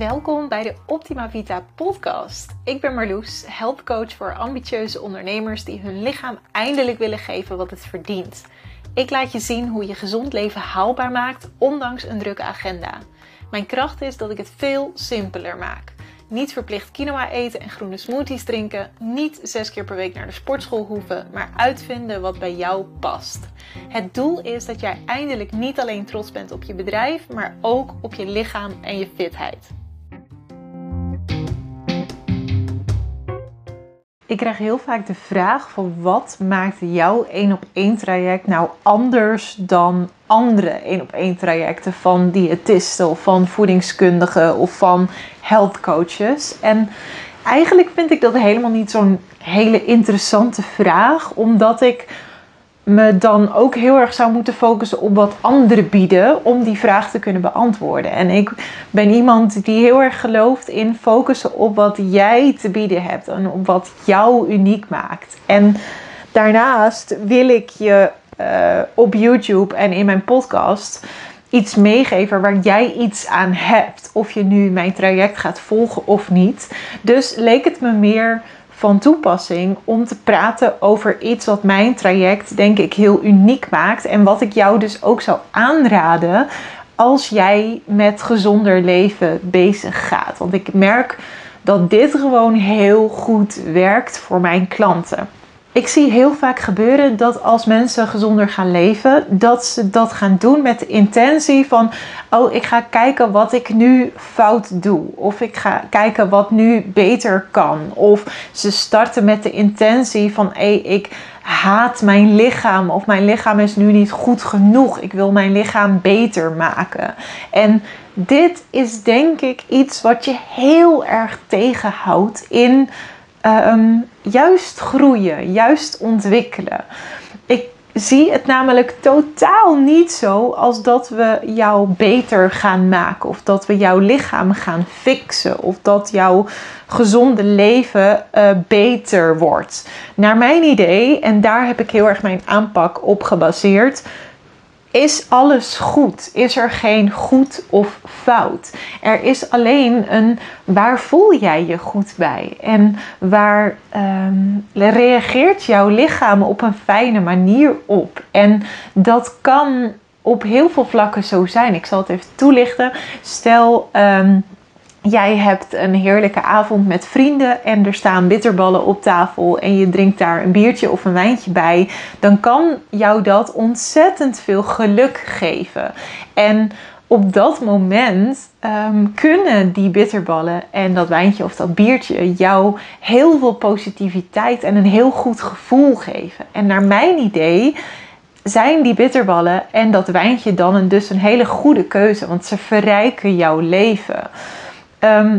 Welkom bij de Optima Vita podcast. Ik ben Marloes, helpcoach voor ambitieuze ondernemers die hun lichaam eindelijk willen geven wat het verdient. Ik laat je zien hoe je gezond leven haalbaar maakt, ondanks een drukke agenda. Mijn kracht is dat ik het veel simpeler maak. Niet verplicht quinoa eten en groene smoothies drinken. Niet zes keer per week naar de sportschool hoeven, maar uitvinden wat bij jou past. Het doel is dat jij eindelijk niet alleen trots bent op je bedrijf, maar ook op je lichaam en je fitheid. Ik krijg heel vaak de vraag van wat maakt jouw één op één traject nou anders dan andere één op één trajecten van diëtisten of van voedingskundigen of van health coaches. En eigenlijk vind ik dat helemaal niet zo'n hele interessante vraag, omdat ik me dan ook heel erg zou moeten focussen op wat anderen bieden om die vraag te kunnen beantwoorden. En ik ben iemand die heel erg gelooft in focussen op wat jij te bieden hebt en op wat jou uniek maakt. En daarnaast wil ik je uh, op YouTube en in mijn podcast iets meegeven waar jij iets aan hebt. Of je nu mijn traject gaat volgen of niet. Dus leek het me meer van toepassing om te praten over iets wat mijn traject denk ik heel uniek maakt. En wat ik jou dus ook zou aanraden als jij met gezonder leven bezig gaat. Want ik merk dat dit gewoon heel goed werkt voor mijn klanten ik zie heel vaak gebeuren dat als mensen gezonder gaan leven, dat ze dat gaan doen met de intentie van: oh, ik ga kijken wat ik nu fout doe. Of ik ga kijken wat nu beter kan. Of ze starten met de intentie van: hé, ik haat mijn lichaam. Of mijn lichaam is nu niet goed genoeg. Ik wil mijn lichaam beter maken. En dit is denk ik iets wat je heel erg tegenhoudt in Ehm, juist groeien, juist ontwikkelen. Ik zie het namelijk totaal niet zo als dat we jou beter gaan maken. Of dat we jouw lichaam gaan fixen. Of dat jouw gezonde leven uh, beter wordt. Naar mijn idee, en daar heb ik heel erg mijn aanpak op gebaseerd is alles goed? Is er geen goed of fout? Er is alleen een waar voel jij je goed bij? En waar um, reageert jouw lichaam op een fijne manier op? En dat kan op heel veel vlakken zo zijn. Ik zal het even toelichten. Stel. Um, jij hebt een heerlijke avond met vrienden en er staan bitterballen op tafel en je drinkt daar een biertje of een wijntje bij, dan kan jou dat ontzettend veel geluk geven. En op dat moment ehm, kunnen die bitterballen en dat wijntje of dat biertje jou heel veel positiviteit en een heel goed gevoel geven. En naar mijn idee zijn die bitterballen en dat wijntje dan een, dus een hele goede keuze, want ze verrijken jouw leven. Ehm,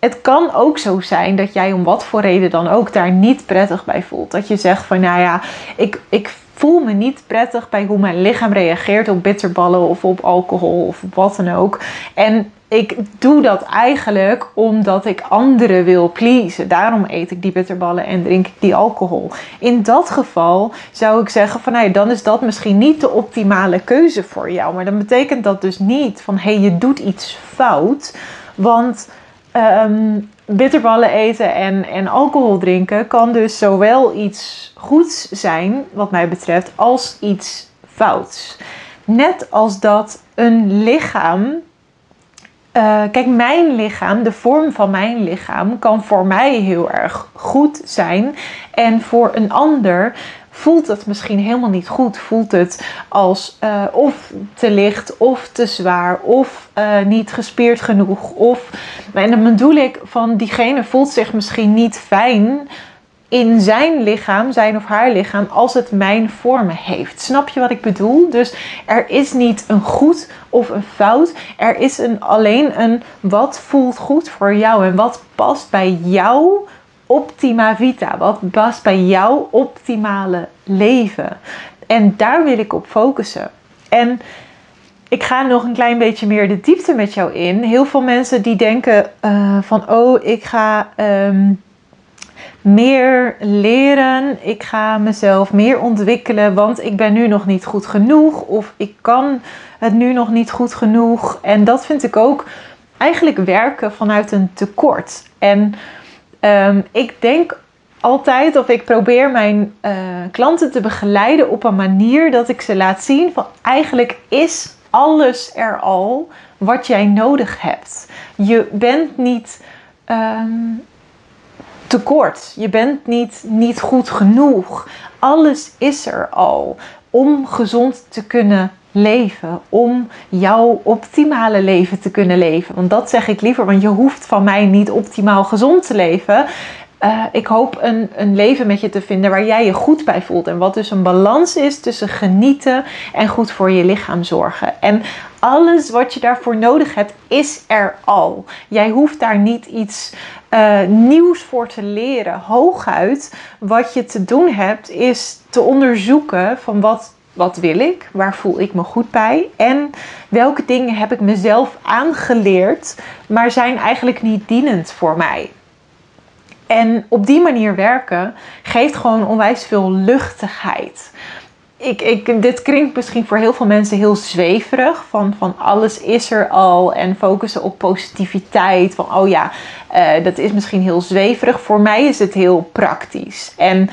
het kan ook zo zijn dat jij om wat voor reden dan ook daar niet prettig bij voelt. Dat je zegt van nou ja, ik, ik voel me niet prettig bij hoe mijn lichaam reageert op bitterballen of op alcohol of wat dan ook. En ik doe dat eigenlijk omdat ik anderen wil pleasen. Daarom eet ik die bitterballen en drink ik die alcohol. In dat geval zou ik zeggen van nou dan is dat misschien niet de optimale keuze voor jou. Maar dan betekent dat dus niet van hé, hey, je doet iets fout. Want um, bitterballen eten en, en alcohol drinken kan dus zowel iets goeds zijn, wat mij betreft, als iets fouts. Net als dat een lichaam. Uh, kijk, mijn lichaam, de vorm van mijn lichaam, kan voor mij heel erg goed zijn. En voor een ander voelt het misschien helemaal niet goed. Voelt het als uh, of te licht of te zwaar of uh, niet gespierd genoeg. Of, en dan bedoel ik van diegene voelt zich misschien niet fijn in zijn lichaam, zijn of haar lichaam, als het mijn vormen heeft. Snap je wat ik bedoel? Dus er is niet een goed of een fout. Er is een, alleen een wat voelt goed voor jou en wat past bij jou optima vita? Wat past bij jouw optimale leven? En daar wil ik op focussen. En ik ga nog een klein beetje meer de diepte met jou in. Heel veel mensen die denken uh, van, oh, ik ga um, meer leren, ik ga mezelf meer ontwikkelen, want ik ben nu nog niet goed genoeg of ik kan het nu nog niet goed genoeg. En dat vind ik ook eigenlijk werken vanuit een tekort. En ehm, ik denk altijd, of ik probeer mijn uh, klanten te begeleiden op een manier dat ik ze laat zien van eigenlijk is alles er al wat jij nodig hebt. Je bent niet um, tekort. Je bent niet, niet goed genoeg. Alles is er al om gezond te kunnen leven. Om jouw optimale leven te kunnen leven. Want dat zeg ik liever, want je hoeft van mij niet optimaal gezond te leven. Uh, ik hoop een, een leven met je te vinden waar jij je goed bij voelt. En wat dus een balans is tussen genieten en goed voor je lichaam zorgen. En alles wat je daarvoor nodig hebt, is er al. Jij hoeft daar niet iets uh, nieuws voor te leren. Hooguit, wat je te doen hebt, is te onderzoeken van wat wat wil ik? Waar voel ik me goed bij? En welke dingen heb ik mezelf aangeleerd, maar zijn eigenlijk niet dienend voor mij? En op die manier werken geeft gewoon onwijs veel luchtigheid. Ik, ik, dit klinkt misschien voor heel veel mensen heel zweverig. Van, van alles is er al. En focussen op positiviteit. Van oh ja, uh, dat is misschien heel zweverig. Voor mij is het heel praktisch. En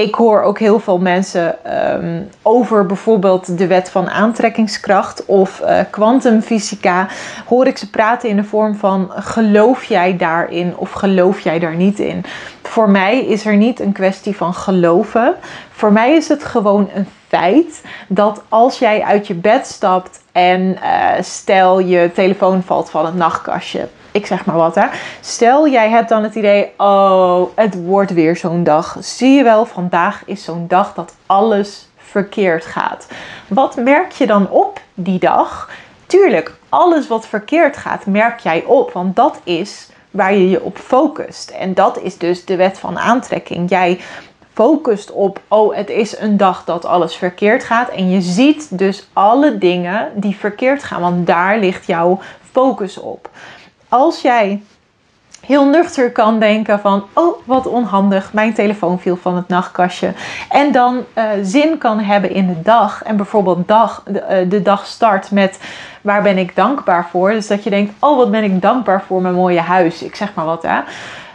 ik hoor ook heel veel mensen um, over bijvoorbeeld de wet van aantrekkingskracht of uh, kwantumfysica. hoor ik ze praten in de vorm van geloof jij daarin of geloof jij daar niet in? Voor mij is er niet een kwestie van geloven. Voor mij is het gewoon een feit dat als jij uit je bed stapt en uh, stel je telefoon valt van het nachtkastje ik zeg maar wat hè. Stel jij hebt dan het idee, oh, het wordt weer zo'n dag. Zie je wel, vandaag is zo'n dag dat alles verkeerd gaat. Wat merk je dan op die dag? Tuurlijk, alles wat verkeerd gaat, merk jij op, want dat is waar je je op focust. En dat is dus de wet van aantrekking. Jij focust op, oh, het is een dag dat alles verkeerd gaat. En je ziet dus alle dingen die verkeerd gaan, want daar ligt jouw focus op als jij heel nuchter kan denken van, oh wat onhandig, mijn telefoon viel van het nachtkastje. En dan uh, zin kan hebben in de dag en bijvoorbeeld dag, de, uh, de, dag start met waar ben ik dankbaar voor. Dus dat je denkt, oh wat ben ik dankbaar voor mijn mooie huis, ik zeg maar wat hè.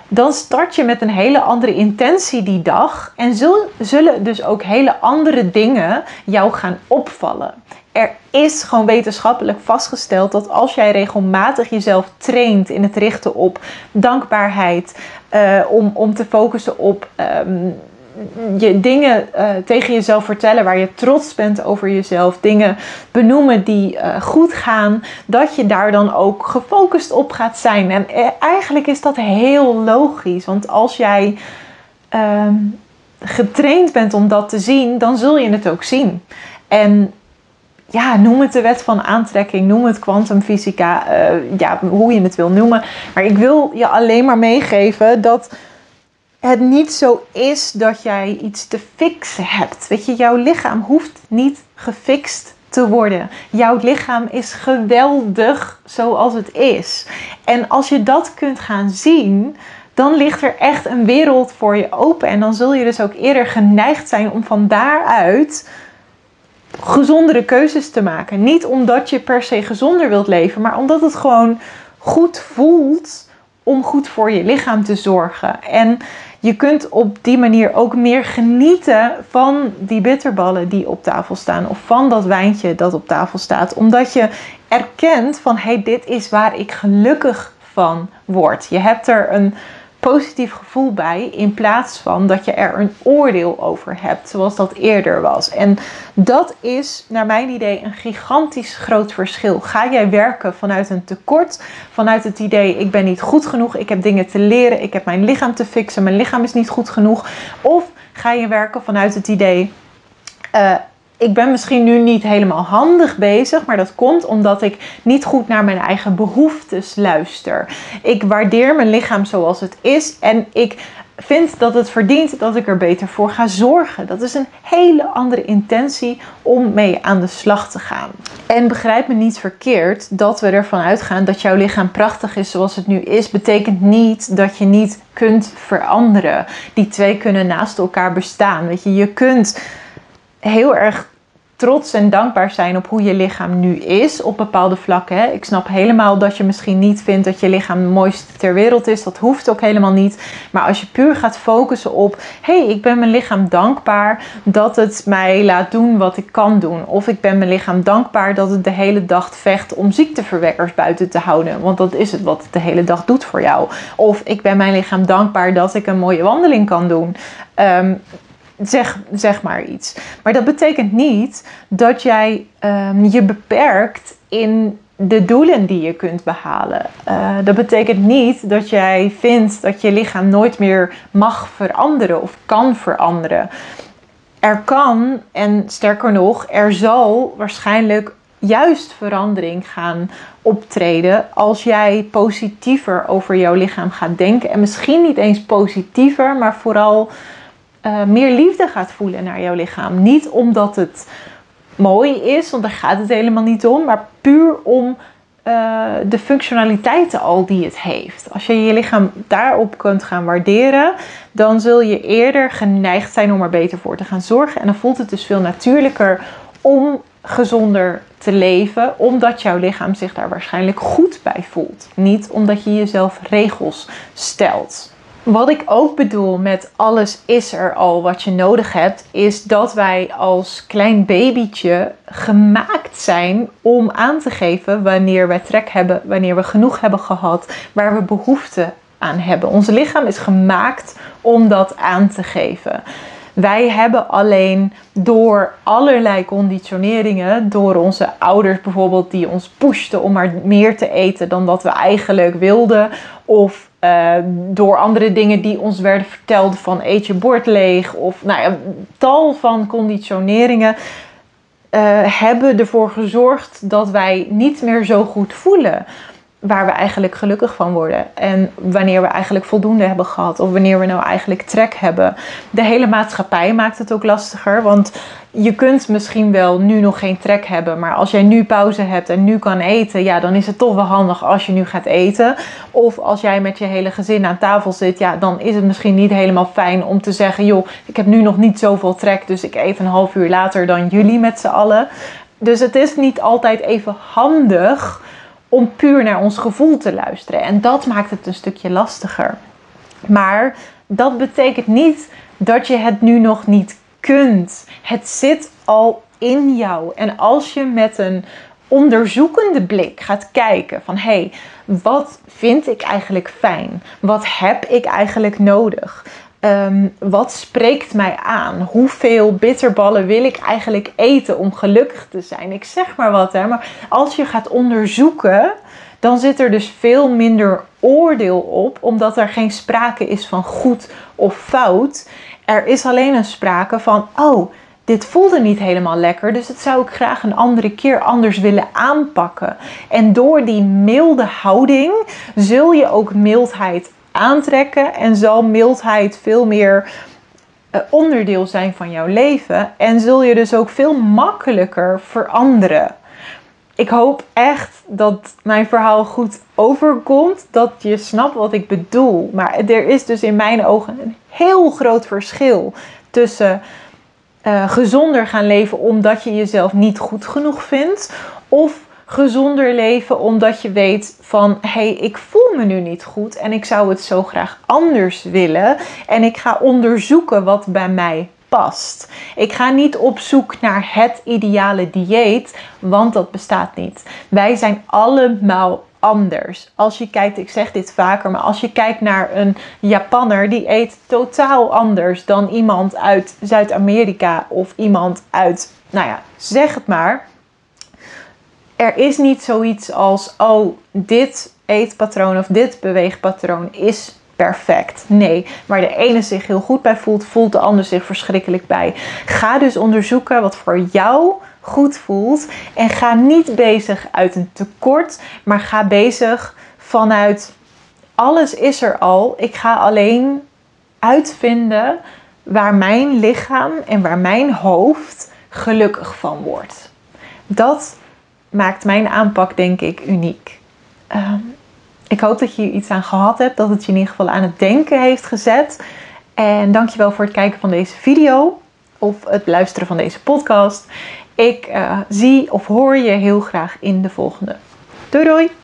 Dan start je met een hele andere intentie die dag en zullen dus ook hele andere dingen jou gaan opvallen. Er is gewoon wetenschappelijk vastgesteld dat als jij regelmatig jezelf traint in het richten op dankbaarheid, uh, om, om te focussen op um, je dingen uh, tegen jezelf vertellen waar je trots bent over jezelf, dingen benoemen die uh, goed gaan, dat je daar dan ook gefocust op gaat zijn. En eigenlijk is dat heel logisch, want als jij um, getraind bent om dat te zien, dan zul je het ook zien. En ja, noem het de wet van aantrekking, noem het kwantumfysica, ja, hoe je het wil noemen. Maar ik wil je alleen maar meegeven dat het niet zo is dat jij iets te fixen hebt. Weet je, jouw lichaam hoeft niet gefixt te worden. Jouw lichaam is geweldig zoals het is. En als je dat kunt gaan zien, dan ligt er echt een wereld voor je open. En dan zul je dus ook eerder geneigd zijn om van daaruit gezondere keuzes te maken. Niet omdat je per se gezonder wilt leven, maar omdat het gewoon goed voelt om goed voor je lichaam te zorgen. En je kunt op die manier ook meer genieten van die bitterballen die op tafel staan. Of van dat wijntje dat op tafel staat. Omdat je erkent van hé, hey, dit is waar ik gelukkig van word. Je hebt er een positief gevoel bij in plaats van dat je er een oordeel over hebt, zoals dat eerder was. En dat is naar mijn idee een gigantisch groot verschil. Ga jij werken vanuit een tekort, vanuit het idee ik ben niet goed genoeg, ik heb dingen te leren, ik heb mijn lichaam te fixen, mijn lichaam is niet goed genoeg, of ga je werken vanuit het idee uh, ik ben misschien nu niet helemaal handig bezig, maar dat komt omdat ik niet goed naar mijn eigen behoeftes luister. Ik waardeer mijn lichaam zoals het is en ik vind dat het verdient dat ik er beter voor ga zorgen. Dat is een hele andere intentie om mee aan de slag te gaan. En begrijp me niet verkeerd dat we ervan uitgaan dat jouw lichaam prachtig is zoals het nu is, betekent niet dat je niet kunt veranderen. Die twee kunnen naast elkaar bestaan. Weet je, je kunt heel erg trots en dankbaar zijn op hoe je lichaam nu is op bepaalde vlakken. Ik snap helemaal dat je misschien niet vindt dat je lichaam het mooiste ter wereld is. Dat hoeft ook helemaal niet. Maar als je puur gaat focussen op: hey, ik ben mijn lichaam dankbaar dat het mij laat doen wat ik kan doen. Of ik ben mijn lichaam dankbaar dat het de hele dag vecht om ziekteverwekkers buiten te houden. Want dat is het wat het de hele dag doet voor jou. Of ik ben mijn lichaam dankbaar dat ik een mooie wandeling kan doen. Ehm, zeg, zeg maar iets. Maar dat betekent niet dat jij ehm, je beperkt in de doelen die je kunt behalen. Uh, dat betekent niet dat jij vindt dat je lichaam nooit meer mag veranderen of kan veranderen. Er kan, en sterker nog, er zal waarschijnlijk juist verandering gaan optreden als jij positiever over jouw lichaam gaat denken. En misschien niet eens positiever, maar vooral uh, meer liefde gaat voelen naar jouw lichaam. Niet omdat het mooi is, want daar gaat het helemaal niet om, maar puur om uh, de functionaliteiten al die het heeft. Als je je lichaam daarop kunt gaan waarderen, dan zul je eerder geneigd zijn om er beter voor te gaan zorgen. En dan voelt het dus veel natuurlijker om gezonder te leven, omdat jouw lichaam zich daar waarschijnlijk goed bij voelt. Niet omdat je jezelf regels stelt. Wat ik ook bedoel met alles is er al wat je nodig hebt, is dat wij als klein babytje gemaakt zijn om aan te geven wanneer wij trek hebben, wanneer we genoeg hebben gehad, waar we behoefte aan hebben. Ons lichaam is gemaakt om dat aan te geven. Wij hebben alleen door allerlei conditioneringen, door onze ouders bijvoorbeeld, die ons pushten om maar meer te eten dan dat we eigenlijk wilden, of uh, door andere dingen die ons werden verteld van eet je bord leeg, of nou ja, tal van conditioneringen. Uh, hebben ervoor gezorgd dat wij niet meer zo goed voelen waar we eigenlijk gelukkig van worden. En wanneer we eigenlijk voldoende hebben gehad. Of wanneer we nou eigenlijk trek hebben. De hele maatschappij maakt het ook lastiger. Want je kunt misschien wel nu nog geen trek hebben. Maar als jij nu pauze hebt en nu kan eten. Ja, dan is het toch wel handig als je nu gaat eten. Of als jij met je hele gezin aan tafel zit. Ja, dan is het misschien niet helemaal fijn om te zeggen. Joh, ik heb nu nog niet zoveel trek. Dus ik eet een half uur later dan jullie met z'n allen. Dus het is niet altijd even handig om puur naar ons gevoel te luisteren. En dat maakt het een stukje lastiger. Maar dat betekent niet dat je het nu nog niet kunt. Het zit al in jou. En als je met een onderzoekende blik gaat kijken van hé, hey, wat vind ik eigenlijk fijn? Wat heb ik eigenlijk nodig? Ehm, wat spreekt mij aan? Hoeveel bitterballen wil ik eigenlijk eten om gelukkig te zijn? Ik zeg maar wat, hè. Maar als je gaat onderzoeken, dan zit er dus veel minder oordeel op, omdat er geen sprake is van goed of fout. Er is alleen een sprake van, oh, dit voelde niet helemaal lekker, dus dat zou ik graag een andere keer anders willen aanpakken. En door die milde houding zul je ook mildheid aantrekken en zal mildheid veel meer eh, onderdeel zijn van jouw leven en zul je dus ook veel makkelijker veranderen. Ik hoop echt dat mijn verhaal goed overkomt, dat je snapt wat ik bedoel. Maar er is dus in mijn ogen een heel groot verschil tussen uh, gezonder gaan leven omdat je jezelf niet goed genoeg vindt of gezonder leven omdat je weet van hé, hey, ik voel me nu niet goed en ik zou het zo graag anders willen en ik ga onderzoeken wat bij mij past. Ik ga niet op zoek naar het ideale dieet, want dat bestaat niet. Wij zijn allemaal anders. Als je kijkt, ik zeg dit vaker, maar als je kijkt naar een Japanner, die eet totaal anders dan iemand uit Zuid-Amerika of iemand uit, nou ja, zeg het maar er is niet zoiets als, oh, dit eetpatroon of dit beweegpatroon is perfect. Nee, waar de ene zich heel goed bij voelt, voelt de ander zich verschrikkelijk bij. Ga dus onderzoeken wat voor jou goed voelt en ga niet bezig uit een tekort, maar ga bezig vanuit alles is er al. Ik ga alleen uitvinden waar mijn lichaam en waar mijn hoofd gelukkig van wordt. Dat maakt mijn aanpak denk ik uniek. Ehm, ik hoop dat je iets aan gehad hebt, dat het je in ieder geval aan het denken heeft gezet. En dankjewel voor het kijken van deze video of het luisteren van deze podcast. Ik zie of hoor je heel graag in de volgende. Doei doei!